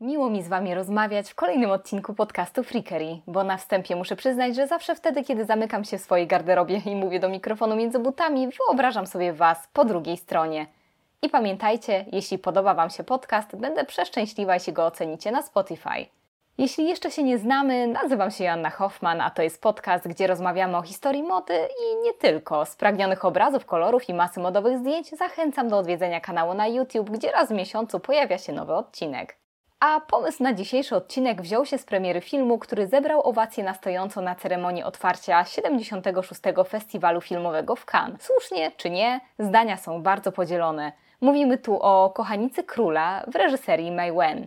Miło mi z Wami rozmawiać w kolejnym odcinku podcastu Freakery, bo na wstępie muszę przyznać, że zawsze wtedy, kiedy zamykam się w swojej garderobie i mówię do mikrofonu między butami, wyobrażam sobie Was po drugiej stronie. I pamiętajcie, jeśli podoba Wam się podcast, będę przeszczęśliwa, jeśli go ocenicie na Spotify. Jeśli jeszcze się nie znamy, nazywam się Joanna Hoffman, a to jest podcast, gdzie rozmawiamy o historii mody i nie tylko. Spragnionych obrazów, kolorów i masy modowych zdjęć zachęcam do odwiedzenia kanału na YouTube, gdzie raz w miesiącu pojawia się nowy odcinek. A pomysł na dzisiejszy odcinek wziął się z premiery filmu, który zebrał owację na stojąco na ceremonii otwarcia 76. Festiwalu Filmowego w Cannes. Słusznie czy nie, zdania są bardzo podzielone. Mówimy tu o Kochanicy Króla w reżyserii May Wen.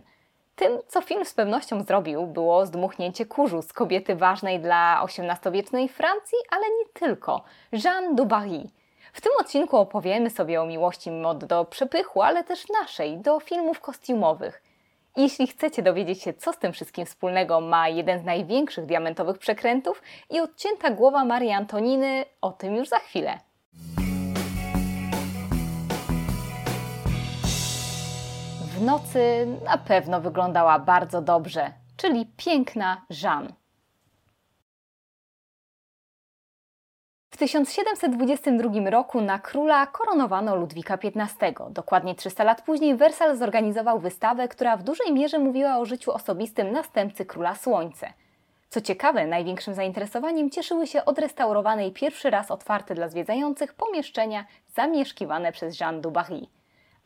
Tym, co film z pewnością zrobił, było zdmuchnięcie kurzu z kobiety ważnej dla XVIII-wiecznej Francji, ale nie tylko Jeanne du Barry. W tym odcinku opowiemy sobie o miłości mod do przepychu, ale też naszej, do filmów kostiumowych. Jeśli chcecie dowiedzieć się, co z tym wszystkim wspólnego ma jeden z największych diamentowych przekrętów i odcięta głowa Marii Antoniny, o tym już za chwilę. W nocy na pewno wyglądała bardzo dobrze, czyli piękna Jeanne. 1722 roku na króla koronowano Ludwika XV. Dokładnie 300 lat później Wersal zorganizował wystawę, która w dużej mierze mówiła o życiu osobistym następcy króla Słońce. Co ciekawe, największym zainteresowaniem cieszyły się odrestaurowane i pierwszy raz otwarte dla zwiedzających pomieszczenia zamieszkiwane przez Jeanne du Barry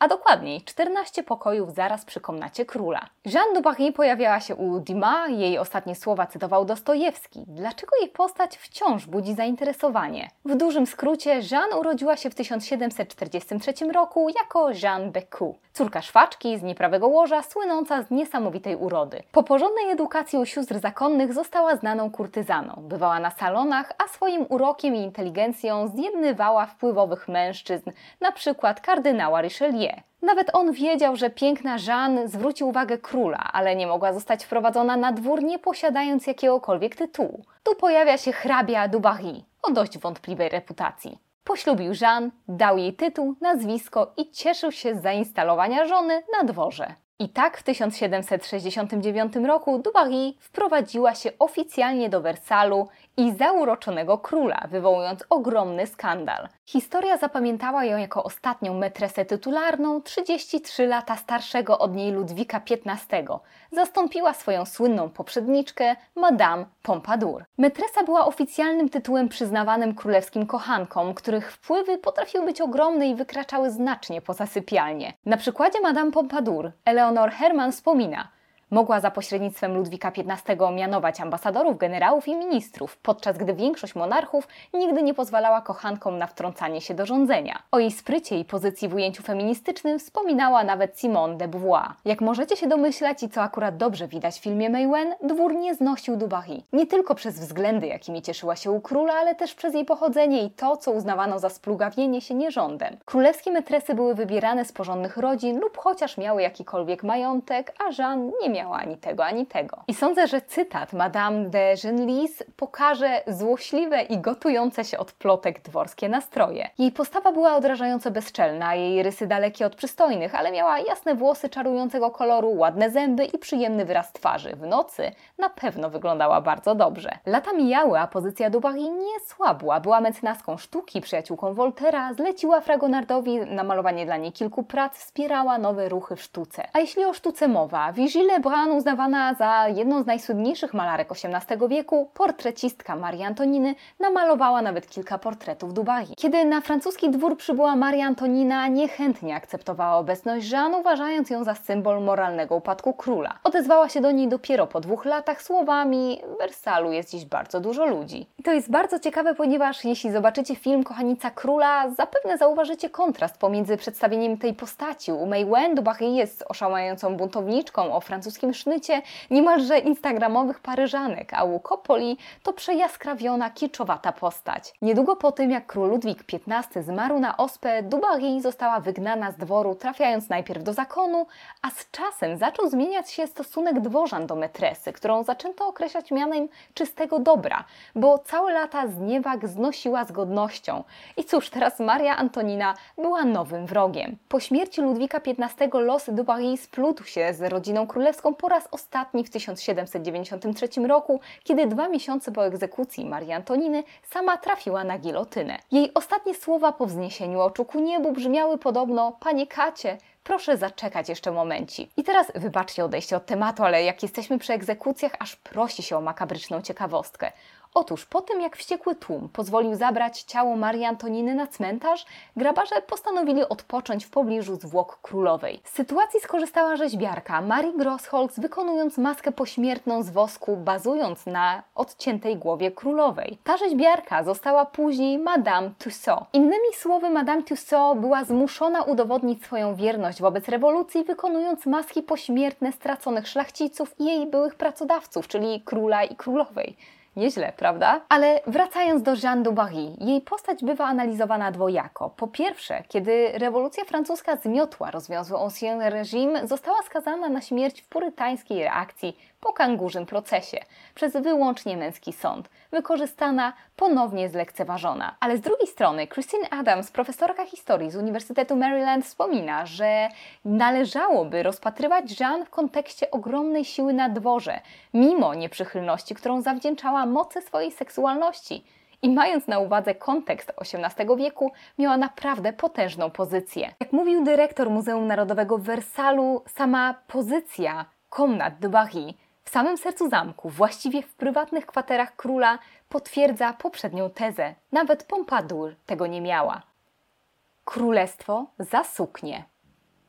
a dokładniej 14 pokojów zaraz przy komnacie króla. Jeanne du Barry pojawiała się u Dumas, jej ostatnie słowa cytował Dostojewski. Dlaczego jej postać wciąż budzi zainteresowanie? W dużym skrócie, Jeanne urodziła się w 1743 roku jako Jeanne Becou, córka szwaczki z nieprawego łoża, słynąca z niesamowitej urody. Po porządnej edukacji u sióstr zakonnych została znaną kurtyzaną. Bywała na salonach, a swoim urokiem i inteligencją zjednywała wpływowych mężczyzn, na przykład kardynała Richelieu. Nawet on wiedział, że piękna Jeanne zwróci uwagę króla, ale nie mogła zostać wprowadzona na dwór nie posiadając jakiegokolwiek tytułu. Tu pojawia się hrabia Dubarry o dość wątpliwej reputacji. Poślubił Jeanne, dał jej tytuł, nazwisko i cieszył się z zainstalowania żony na dworze. I tak w 1769 roku Dubarry wprowadziła się oficjalnie do Wersalu i zauroczonego króla, wywołując ogromny skandal. Historia zapamiętała ją jako ostatnią metresę tytularną 33 lata starszego od niej Ludwika XV. Zastąpiła swoją słynną poprzedniczkę Madame Pompadour. Metresa była oficjalnym tytułem przyznawanym królewskim kochankom, których wpływy potrafiły być ogromne i wykraczały znacznie poza sypialnię. Na przykładzie Madame Pompadour Eleanor Herman wspomina – Mogła za pośrednictwem Ludwika XV mianować ambasadorów, generałów i ministrów, podczas gdy większość monarchów nigdy nie pozwalała kochankom na wtrącanie się do rządzenia. O jej sprycie i pozycji w ujęciu feministycznym wspominała nawet Simone de Beauvoir. Jak możecie się domyślać i co akurat dobrze widać w filmie Maywen, dwór nie znosił Dubarry. Nie tylko przez względy, jakimi cieszyła się u króla, ale też przez jej pochodzenie i to, co uznawano za splugawienie się nierządem. Królewskie metresy były wybierane z porządnych rodzin lub chociaż miały jakikolwiek majątek, a Jeanne nie miała ani tego, ani tego. I sądzę, że cytat Madame de Genlis pokaże złośliwe i gotujące się od plotek dworskie nastroje. Jej postawa była odrażająco bezczelna, jej rysy dalekie od przystojnych, ale miała jasne włosy czarującego koloru, ładne zęby i przyjemny wyraz twarzy. W nocy na pewno wyglądała bardzo dobrze. Lata mijały, a pozycja Dubarry nie słabła. Była mecenaską sztuki, przyjaciółką Voltera, zleciła Fragonardowi namalowanie dla niej kilku prac, wspierała nowe ruchy w sztuce. A jeśli o sztuce mowa, Vigile Brun, uznawana za jedną z najsłynniejszych malarek XVIII wieku, portrecistka Marii Antoniny namalowała nawet kilka portretów Dubai. Kiedy na francuski dwór przybyła Maria Antonina, niechętnie akceptowała obecność Jeanne, uważając ją za symbol moralnego upadku króla. Odezwała się do niej dopiero po dwóch latach słowami: Wersalu jest dziś bardzo dużo ludzi. I to jest bardzo ciekawe, ponieważ jeśli zobaczycie film Kochanica Króla, zapewne zauważycie kontrast pomiędzy przedstawieniem tej postaci. U Mei Wen jest oszałamiającą buntowniczką o francuskim sznycie niemalże instagramowych paryżanek, a u Kopoli to przejaskrawiona, kiczowata postać. Niedługo po tym, jak król Ludwik XV zmarł na ospę, Dubarry została wygnana z dworu, trafiając najpierw do zakonu, a z czasem zaczął zmieniać się stosunek dworzan do metresy, którą zaczęto określać mianem czystego dobra, bo całe lata zniewag znosiła z godnością. I cóż, teraz Maria Antonina była nowym wrogiem. Po śmierci Ludwika XV los Dubarry splótł się z rodziną królewską francuską po raz ostatni w 1793 roku, kiedy dwa miesiące po egzekucji Marii Antoniny sama trafiła na gilotynę. Jej ostatnie słowa po wzniesieniu oczu ku niebu brzmiały podobno: Panie Kacie, proszę zaczekać jeszcze momenci. I teraz wybaczcie odejście od tematu, ale jak jesteśmy przy egzekucjach, aż prosi się o makabryczną ciekawostkę. Otóż po tym, jak wściekły tłum pozwolił zabrać ciało Marii Antoniny na cmentarz, grabarze postanowili odpocząć w pobliżu zwłok królowej. Z sytuacji skorzystała rzeźbiarka Marie Grossholz, wykonując maskę pośmiertną z wosku, bazując na odciętej głowie królowej. Ta rzeźbiarka została później Madame Tussaud. Innymi słowy, Madame Tussaud była zmuszona udowodnić swoją wierność wobec rewolucji, wykonując maski pośmiertne straconych szlachciców i jej byłych pracodawców, czyli króla i królowej. Nieźle, prawda? Ale wracając do Jeanne du Barry, jej postać bywa analizowana dwojako. Po pierwsze, kiedy rewolucja francuska zmiotła rozwiązły ancien reżim, została skazana na śmierć w purytańskiej reakcji po kangurzym procesie przez wyłącznie męski sąd, wykorzystana, ponownie zlekceważona. Ale z drugiej strony Christine Adams, profesorka historii z Uniwersytetu Maryland, wspomina, że należałoby rozpatrywać Jeanne w kontekście ogromnej siły na dworze, mimo nieprzychylności, którą zawdzięczała mocy swojej seksualności i mając na uwadze kontekst XVIII wieku, miała naprawdę potężną pozycję. Jak mówił dyrektor Muzeum Narodowego w Wersalu, sama pozycja Comnat de Barry w samym sercu zamku, właściwie w prywatnych kwaterach króla, potwierdza poprzednią tezę. Nawet Pompadour tego nie miała. Królestwo za suknię.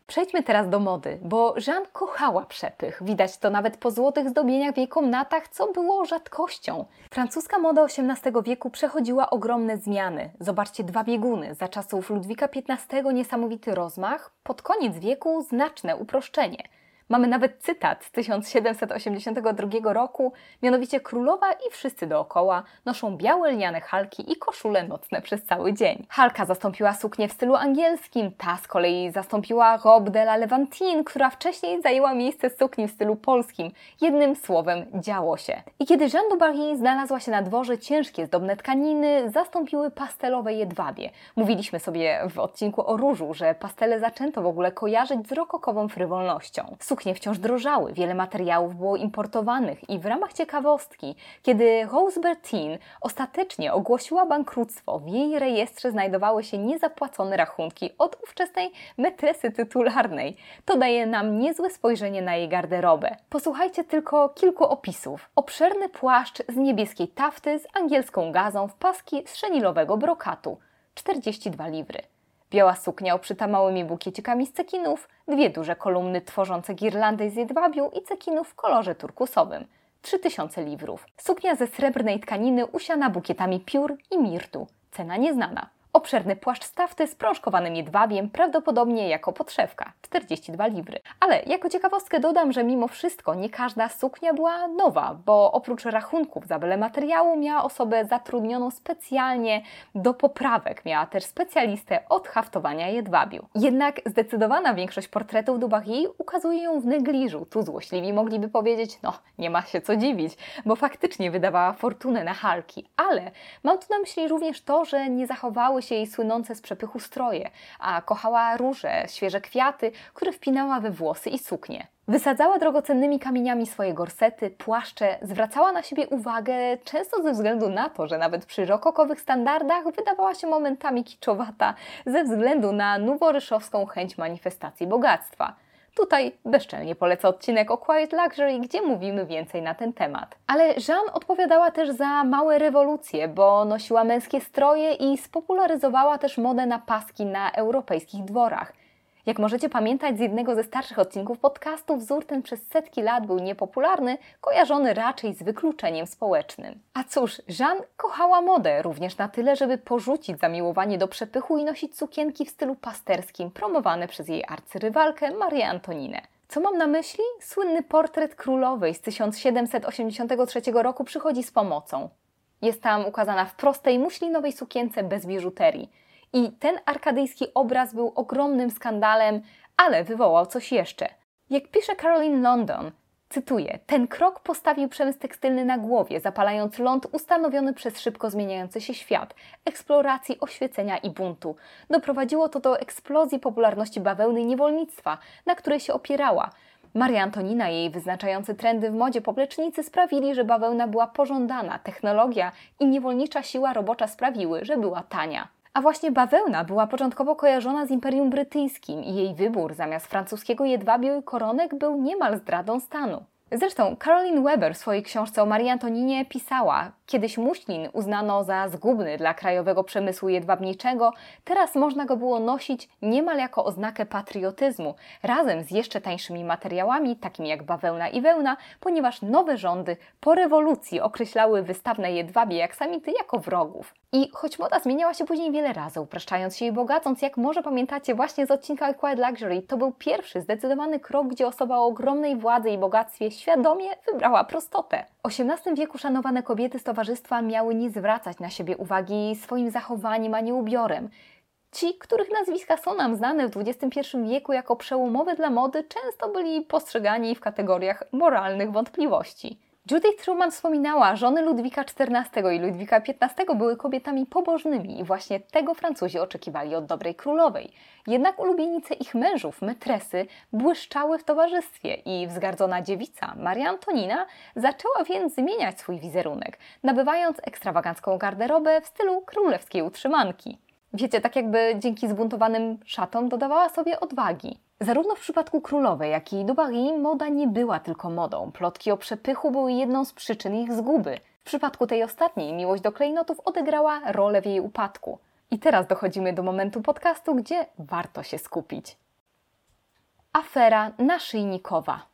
Przejdźmy teraz do mody, bo Jeanne kochała przepych. Widać to nawet po złotych zdobieniach w jej komnatach, co było rzadkością. Francuska moda XVIII wieku przechodziła ogromne zmiany. Zobaczcie dwa bieguny. Za czasów Ludwika XV niesamowity rozmach, pod koniec wieku znaczne uproszczenie – Mamy nawet cytat z 1782 roku, mianowicie królowa i wszyscy dookoła noszą białe lniane halki i koszule nocne przez cały dzień. Halka zastąpiła suknię w stylu angielskim, ta z kolei zastąpiła robe de la Levantine, która wcześniej zajęła miejsce sukni w stylu polskim. Jednym słowem, działo się. I kiedy Jeanne du Barry znalazła się na dworze, ciężkie zdobne tkaniny zastąpiły pastelowe jedwabie. Mówiliśmy sobie w odcinku o różu, że pastele zaczęto w ogóle kojarzyć z rokokową frywolnością. Suknie wciąż drożały, wiele materiałów było importowanych i w ramach ciekawostki, kiedy Rose Bertin ostatecznie ogłosiła bankructwo, w jej rejestrze znajdowały się niezapłacone rachunki od ówczesnej metresy tytularnej. To daje nam niezłe spojrzenie na jej garderobę. Posłuchajcie tylko kilku opisów. Obszerny płaszcz z niebieskiej tafty z angielską gazą w paski z szenilowego brokatu. 42 livry. Biała suknia obszyta małymi bukiecikami z cekinów, dwie duże kolumny tworzące girlandy z jedwabiu i cekinów w kolorze turkusowym. 3000 liwrów. Suknia ze srebrnej tkaniny usiana bukietami piór i mirtu. Cena nieznana. Obszerny płaszcz stawty z prążkowanym jedwabiem, prawdopodobnie jako podszewka 42 libry. Ale jako ciekawostkę dodam, że mimo wszystko nie każda suknia była nowa, bo oprócz rachunków za byle materiału miała osobę zatrudnioną specjalnie do poprawek, miała też specjalistę od haftowania jedwabiu. Jednak zdecydowana większość portretów Dubarry ukazuje ją w negliżu. Tu złośliwi mogliby powiedzieć, no nie ma się co dziwić, bo faktycznie wydawała fortunę na halki. Ale mam tu na myśli również to, że nie zachowały się jej słynące z przepychu stroje, a kochała róże, świeże kwiaty, które wpinała we włosy i suknie. Wysadzała drogocennymi kamieniami swoje gorsety, płaszcze, zwracała na siebie uwagę często ze względu na to, że nawet przy rokokowych standardach wydawała się momentami kiczowata ze względu na noworyszowską chęć manifestacji bogactwa. Tutaj bezczelnie polecę odcinek o Quiet Luxury, gdzie mówimy więcej na ten temat. Ale Jeanne odpowiadała też za małe rewolucje, bo nosiła męskie stroje i spopularyzowała też modę na paski na europejskich dworach – jak możecie pamiętać z jednego ze starszych odcinków podcastu, wzór ten przez setki lat był niepopularny, kojarzony raczej z wykluczeniem społecznym. A cóż, Jeanne kochała modę również na tyle, żeby porzucić zamiłowanie do przepychu i nosić sukienki w stylu pasterskim, promowane przez jej arcyrywalkę Marię Antoninę. Co mam na myśli? Słynny portret królowej z 1783 roku przychodzi z pomocą. Jest tam ukazana w prostej, muślinowej sukience bez biżuterii. I ten arkadyjski obraz był ogromnym skandalem, ale wywołał coś jeszcze. Jak pisze Caroline London, cytuję: Ten krok postawił przemysł tekstylny na głowie, zapalając ląd ustanowiony przez szybko zmieniający się świat, eksploracji, oświecenia i buntu. Doprowadziło to do eksplozji popularności bawełny i niewolnictwa, na której się opierała. Maria Antonina i jej wyznaczający trendy w modzie poplecznicy sprawili, że bawełna była pożądana, technologia i niewolnicza siła robocza sprawiły, że była tania. A właśnie bawełna była początkowo kojarzona z Imperium Brytyjskim i jej wybór zamiast francuskiego jedwabiu i koronek był niemal zdradą stanu. Zresztą Caroline Weber w swojej książce o Marii Antoninie pisała, kiedyś muślin uznano za zgubny dla krajowego przemysłu jedwabniczego, teraz można go było nosić niemal jako oznakę patriotyzmu, razem z jeszcze tańszymi materiałami, takimi jak bawełna i wełna, ponieważ nowe rządy po rewolucji określały wystawne jedwabie jak samity jako wrogów. I choć moda zmieniała się później wiele razy, upraszczając się i bogacąc, jak może pamiętacie właśnie z odcinka Quiet Luxury, to był pierwszy zdecydowany krok, gdzie osoba o ogromnej władzy i bogactwie świadomie wybrała prostotę. W XVIII wieku szanowane kobiety z towarzystwa miały nie zwracać na siebie uwagi swoim zachowaniem, a nie ubiorem. Ci, których nazwiska są nam znane w XXI wieku jako przełomowe dla mody, często byli postrzegani w kategoriach moralnych wątpliwości. Judith Truman wspominała, żony Ludwika XIV i Ludwika XV były kobietami pobożnymi i właśnie tego Francuzi oczekiwali od dobrej królowej. Jednak ulubienice ich mężów, metresy, błyszczały w towarzystwie i wzgardzona dziewica, Maria Antonina, zaczęła więc zmieniać swój wizerunek, nabywając ekstrawagancką garderobę w stylu królewskiej utrzymanki. Wiecie, tak jakby dzięki zbuntowanym szatom dodawała sobie odwagi. Zarówno w przypadku królowej, jak i Dubarry moda nie była tylko modą. Plotki o przepychu były jedną z przyczyn ich zguby. W przypadku tej ostatniej miłość do klejnotów odegrała rolę w jej upadku. I teraz dochodzimy do momentu podcastu, gdzie warto się skupić. Afera naszyjnikowa.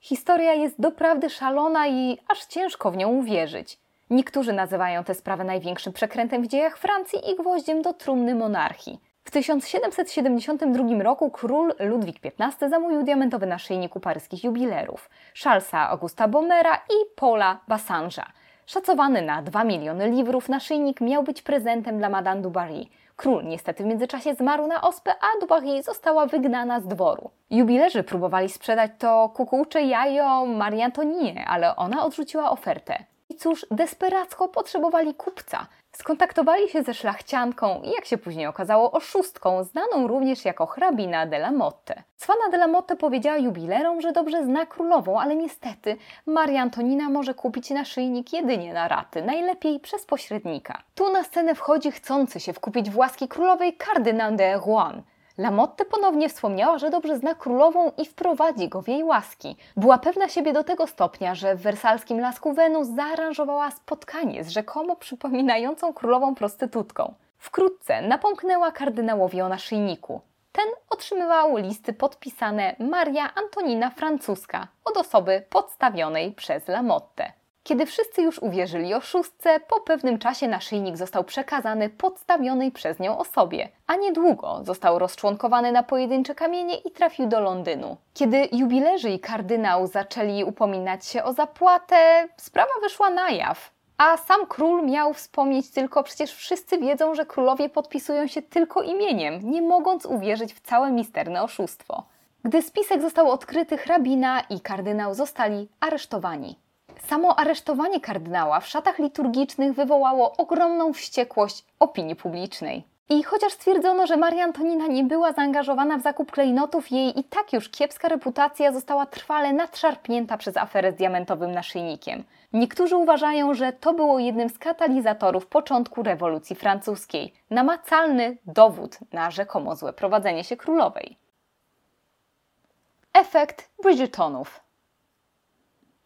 Historia jest doprawdy szalona i aż ciężko w nią uwierzyć. Niektórzy nazywają tę sprawę największym przekrętem w dziejach Francji i gwoździem do trumny monarchii. W 1772 roku król Ludwik XV zamówił diamentowy naszyjnik u paryskich jubilerów Charlesa Augusta Bomera i Paula Bassange'a. Szacowany na 2 miliony liwrów naszyjnik miał być prezentem dla Madame du Barry. Król niestety w międzyczasie zmarł na ospę, a Dubarry została wygnana z dworu. Jubilerzy próbowali sprzedać to kukułcze jajo Marii Antoninie, ale ona odrzuciła ofertę. I cóż, desperacko potrzebowali kupca. Skontaktowali się ze szlachcianką i jak się później okazało oszustką, znaną również jako hrabina de la Motte. Swana de la Motte powiedziała jubilerom, że dobrze zna królową, ale niestety Maria Antonina może kupić naszyjnik jedynie na raty, najlepiej przez pośrednika. Tu na scenę wchodzi chcący się wkupić w łaski królowej kardynał de Rouen. Lamotte ponownie wspomniała, że dobrze zna królową i wprowadzi go w jej łaski. Była pewna siebie do tego stopnia, że w wersalskim lasku Wenus zaaranżowała spotkanie z rzekomo przypominającą królową prostytutką. Wkrótce napomknęła kardynałowi o naszyjniku. Ten otrzymywał listy podpisane Maria Antonina Francuska od osoby podstawionej przez Lamotte. Kiedy wszyscy już uwierzyli o szóstce, po pewnym czasie naszyjnik został przekazany podstawionej przez nią osobie, a niedługo został rozczłonkowany na pojedyncze kamienie i trafił do Londynu. Kiedy jubilerzy i kardynał zaczęli upominać się o zapłatę, sprawa wyszła na jaw. A sam król miał wspomnieć tylko, przecież wszyscy wiedzą, że królowie podpisują się tylko imieniem, nie mogąc uwierzyć w całe misterne oszustwo. Gdy spisek został odkryty, hrabina i kardynał zostali aresztowani. Samo aresztowanie kardynała w szatach liturgicznych wywołało ogromną wściekłość opinii publicznej. I chociaż stwierdzono, że Maria Antonina nie była zaangażowana w zakup klejnotów, jej i tak już kiepska reputacja została trwale nadszarpnięta przez aferę z diamentowym naszyjnikiem. Niektórzy uważają, że to było jednym z katalizatorów początku rewolucji francuskiej. Namacalny dowód na rzekomo złe prowadzenie się królowej. Efekt Bridgertonów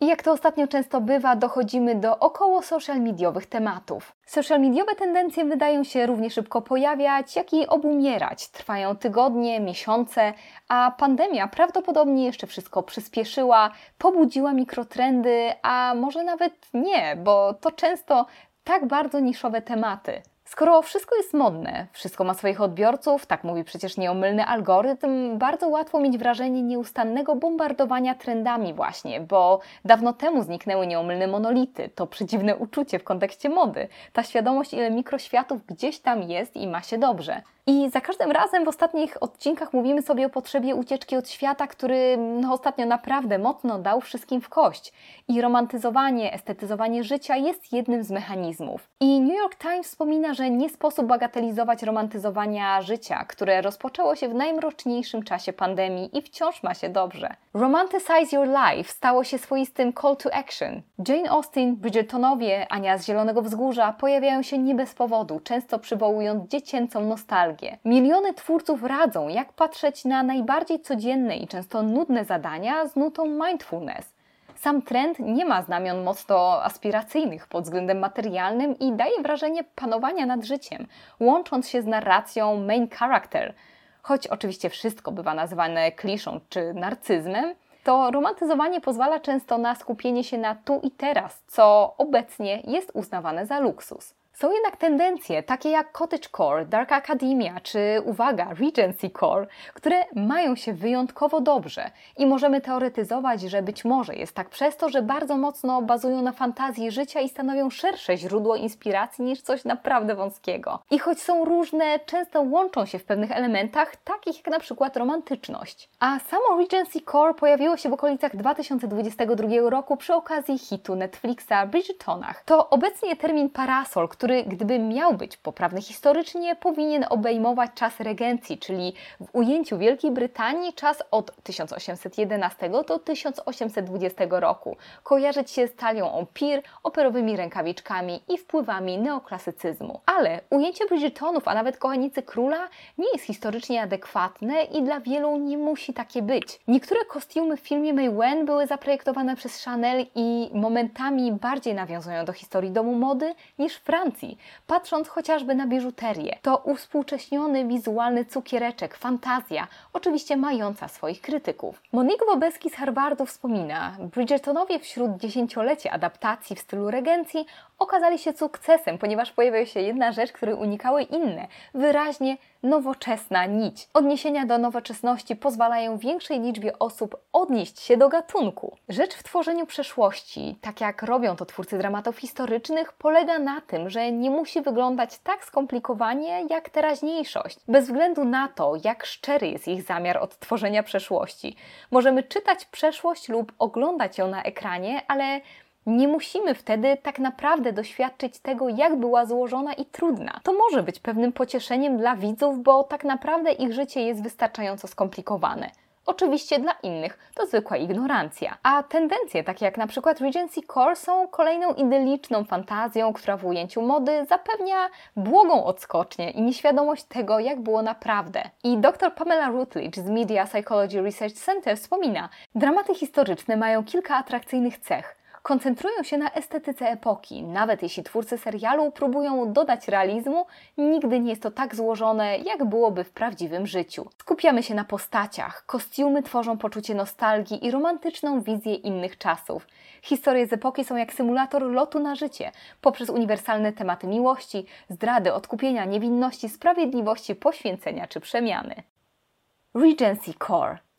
i jak to ostatnio często bywa, dochodzimy do około social mediowych tematów. Social mediowe tendencje wydają się równie szybko pojawiać, jak i obumierać. Trwają tygodnie, miesiące, a pandemia prawdopodobnie jeszcze wszystko przyspieszyła, pobudziła mikrotrendy, a może nawet nie, bo to często tak bardzo niszowe tematy. Skoro wszystko jest modne, wszystko ma swoich odbiorców, tak mówi przecież nieomylny algorytm, bardzo łatwo mieć wrażenie nieustannego bombardowania trendami właśnie, bo dawno temu zniknęły nieomylne monolity, to przedziwne uczucie w kontekście mody, ta świadomość ile mikroświatów gdzieś tam jest i ma się dobrze. I za każdym razem w ostatnich odcinkach mówimy sobie o potrzebie ucieczki od świata, który no, ostatnio naprawdę mocno dał wszystkim w kość. I romantyzowanie, estetyzowanie życia jest jednym z mechanizmów. I New York Times wspomina, że nie sposób bagatelizować romantyzowania życia, które rozpoczęło się w najmroczniejszym czasie pandemii i wciąż ma się dobrze. Romanticize Your Life stało się swoistym call to action. Jane Austen, Bridgertonowie, Ania z Zielonego Wzgórza pojawiają się nie bez powodu, często przywołując dziecięcą nostalgię. Miliony twórców radzą, jak patrzeć na najbardziej codzienne i często nudne zadania z nutą mindfulness. Sam trend nie ma znamion mocno aspiracyjnych pod względem materialnym i daje wrażenie panowania nad życiem, łącząc się z narracją main character. Choć oczywiście wszystko bywa nazywane kliszą czy narcyzmem, to romantyzowanie pozwala często na skupienie się na tu i teraz, co obecnie jest uznawane za luksus. Są jednak tendencje takie jak cottagecore, dark academia czy, uwaga, regency core, które mają się wyjątkowo dobrze i możemy teoretyzować, że być może jest tak przez to, że bardzo mocno bazują na fantazji życia i stanowią szersze źródło inspiracji niż coś naprawdę wąskiego. I choć są różne, często łączą się w pewnych elementach, takich jak na przykład romantyczność. A samo regency core pojawiło się w okolicach 2022 roku przy okazji hitu Netflixa Bridgertonach. To obecnie termin parasol, który gdyby miał być poprawny historycznie, powinien obejmować czas regencji, czyli w ujęciu Wielkiej Brytanii czas od 1811 do 1820 roku, kojarzyć się z talią Empire, operowymi rękawiczkami i wpływami neoklasycyzmu. Ale ujęcie Bridgertonów, a nawet kochanicy króla, nie jest historycznie adekwatne i dla wielu nie musi takie być. Niektóre kostiumy w filmie May Wen były zaprojektowane przez Chanel i momentami bardziej nawiązują do historii domu mody niż Francji patrząc chociażby na biżuterię. To uwspółcześniony wizualny cukiereczek, fantazja, oczywiście mająca swoich krytyków. Monique Wobeski z Harvardu wspomina, Bridgertonowie wśród dziesięcioleci adaptacji w stylu regencji okazali się sukcesem, ponieważ pojawiła się jedna rzecz, której unikały inne, wyraźnie nowoczesna nić. Odniesienia do nowoczesności pozwalają większej liczbie osób odnieść się do gatunku. Rzecz w tworzeniu przeszłości, tak jak robią to twórcy dramatów historycznych, polega na tym, że nie musi wyglądać tak skomplikowanie jak teraźniejszość, bez względu na to, jak szczery jest ich zamiar odtworzenia przeszłości. Możemy czytać przeszłość lub oglądać ją na ekranie, ale nie musimy wtedy tak naprawdę doświadczyć tego, jak była złożona i trudna. To może być pewnym pocieszeniem dla widzów, bo tak naprawdę ich życie jest wystarczająco skomplikowane. Oczywiście dla innych to zwykła ignorancja. A tendencje, takie jak na przykład Regency Core, są kolejną idylliczną fantazją, która w ujęciu mody zapewnia błogą odskocznię i nieświadomość tego, jak było naprawdę. I dr Pamela Rutledge z Media Psychology Research Center wspomina, dramaty historyczne mają kilka atrakcyjnych cech koncentrują się na estetyce epoki. Nawet jeśli twórcy serialu próbują dodać realizmu, nigdy nie jest to tak złożone, jak byłoby w prawdziwym życiu. Skupiamy się na postaciach, kostiumy tworzą poczucie nostalgii i romantyczną wizję innych czasów. Historie z epoki są jak symulator lotu na życie, poprzez uniwersalne tematy miłości, zdrady, odkupienia, niewinności, sprawiedliwości, poświęcenia czy przemiany. Regency Core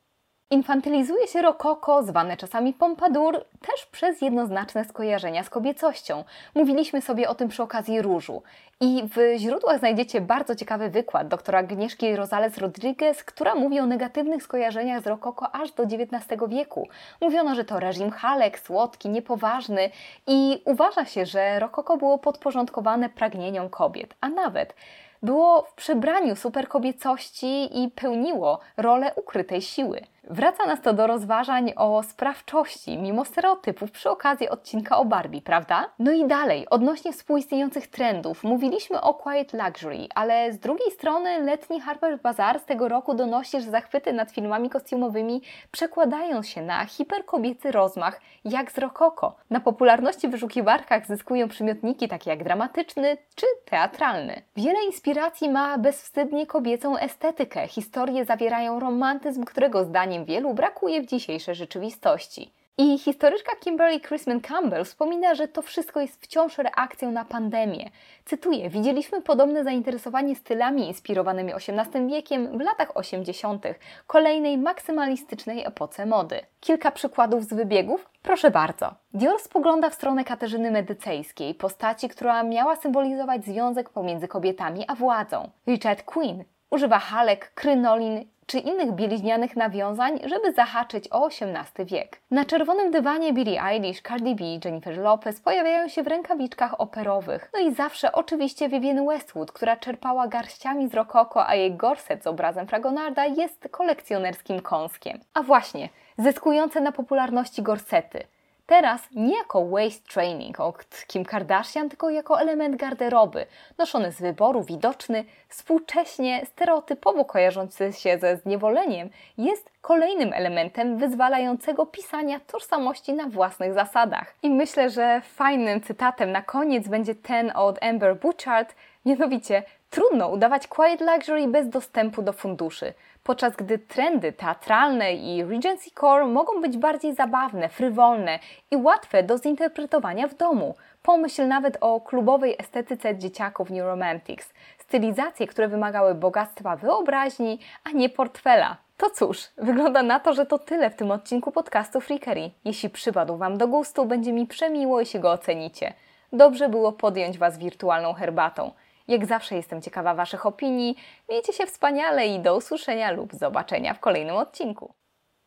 Infantylizuje się rokoko, zwane czasami pompadour, też przez jednoznaczne skojarzenia z kobiecością. Mówiliśmy sobie o tym przy okazji różu. I w źródłach znajdziecie bardzo ciekawy wykład doktora Agnieszki Rosales Rodriguez, która mówi o negatywnych skojarzeniach z rokoko aż do XIX wieku. Mówiono, że to reżim halek, słodki, niepoważny i uważa się, że rokoko było podporządkowane pragnieniom kobiet, a nawet było w przebraniu superkobiecości i pełniło rolę ukrytej siły. Wraca nas to do rozważań o sprawczości, mimo stereotypów przy okazji odcinka o Barbie, prawda? No i dalej, odnośnie współistniejących trendów, mówiliśmy o Quiet Luxury, ale z drugiej strony letni Harper's Bazaar z tego roku donosi, że zachwyty nad filmami kostiumowymi przekładają się na hiperkobiecy rozmach, jak z Rokoko. Na popularności w wyszukiwarkach zyskują przymiotniki takie jak dramatyczny czy teatralny. Wiele inspiracji ma bezwstydnie kobiecą estetykę. Historie zawierają romantyzm, którego zdaniem zdaniem wielu brakuje w dzisiejszej rzeczywistości. I historyczka Kimberly Chrisman Campbell wspomina, że to wszystko jest wciąż reakcją na pandemię. Cytuję: Widzieliśmy podobne zainteresowanie stylami inspirowanymi XVIII wiekiem w latach 80., kolejnej maksymalistycznej epoce mody. Kilka przykładów z wybiegów? Proszę bardzo. Dior spogląda w stronę Katarzyny Medycejskiej, postaci, która miała symbolizować związek pomiędzy kobietami a władzą. Richard Quinn Używa halek, krynolin czy innych bieliźnianych nawiązań, żeby zahaczyć o XVIII wiek. Na czerwonym dywanie Billie Eilish, Cardi B, Jennifer Lopez pojawiają się w rękawiczkach operowych. No i zawsze oczywiście Vivienne Westwood, która czerpała garściami z rokoko, a jej gorset z obrazem Fragonarda jest kolekcjonerskim kąskiem. A właśnie, zyskujące na popularności gorsety. Teraz nie jako waist training od Kim Kardashian, tylko jako element garderoby, noszony z wyboru, widoczny, współcześnie stereotypowo kojarzący się ze zniewoleniem, jest kolejnym elementem wyzwalającego pisania tożsamości na własnych zasadach. I myślę, że fajnym cytatem na koniec będzie ten od Amber Bouchard, mianowicie trudno udawać quiet luxury bez dostępu do funduszy podczas gdy trendy teatralne i Regency Core mogą być bardziej zabawne, frywolne i łatwe do zinterpretowania w domu. Pomyśl nawet o klubowej estetyce dzieciaków New Romantics, stylizacje, które wymagały bogactwa wyobraźni, a nie portfela. To cóż, wygląda na to, że to tyle w tym odcinku podcastu Freakery. Jeśli przypadł Wam do gustu, będzie mi przemiło, jeśli go ocenicie. Dobrze było podjąć Was wirtualną herbatą. Jak zawsze jestem ciekawa Waszych opinii. Miejcie się wspaniale i do usłyszenia lub zobaczenia w kolejnym odcinku.